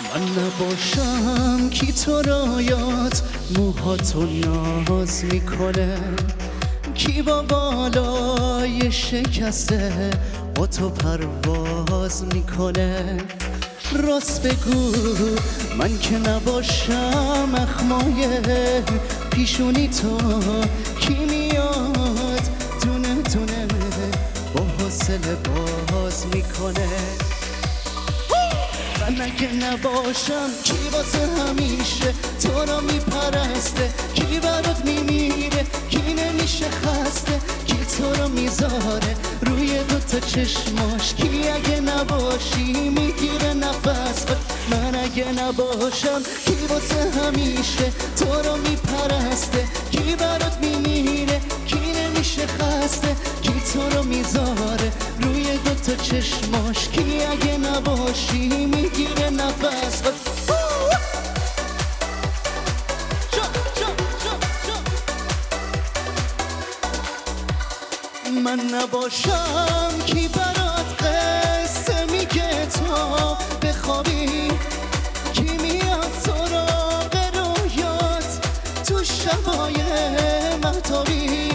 من نباشم کی تو را یاد موهاتو ناز می‌کنه. کی با بالای شکسته با تو پرواز می‌کنه. راست بگو من که نباشم اخمای پیشونی تو. کی میاد؟ دونه دونه با حوصله باز می‌کنه. من اگه نباشم. کی واسه همیشه تو را میپرسته؟ کی برات میمیره؟ کی نمیشه خسته؟ کی تو را می‌ذاره روی دوتا چشماش؟ کی اگه نباشی می‌گیره نفس من اگه نباشم کی واسه همیشه تو را میپرسته؟ کی برات میمیره؟ کی نمیشه خسته؟ کی تو رو می‌ذاره روی دوتا چشماش؟ کی اگه نباشی من نباشم کی برات قصه میگه تو؟ بخوابی؟ کی میاد سراغ رویات؟ تو شبای محتابی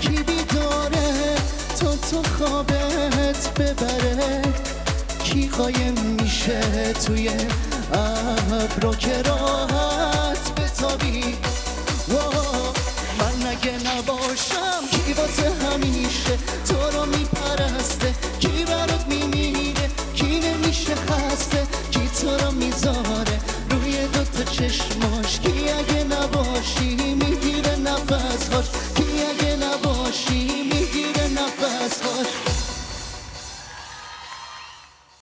کی بیداره؟ تو تو خوابت ببره؟ کی قایم میشه توی ابرو که همیشه تو رو میپرسته کی برات میمیره کی نمیشه خسته کی تو رو می‌ذاره روی دوتا چشماش. کی اگه نباشی می‌گیره نفس هاش کی اگه نباشی می‌گیره نفس هاش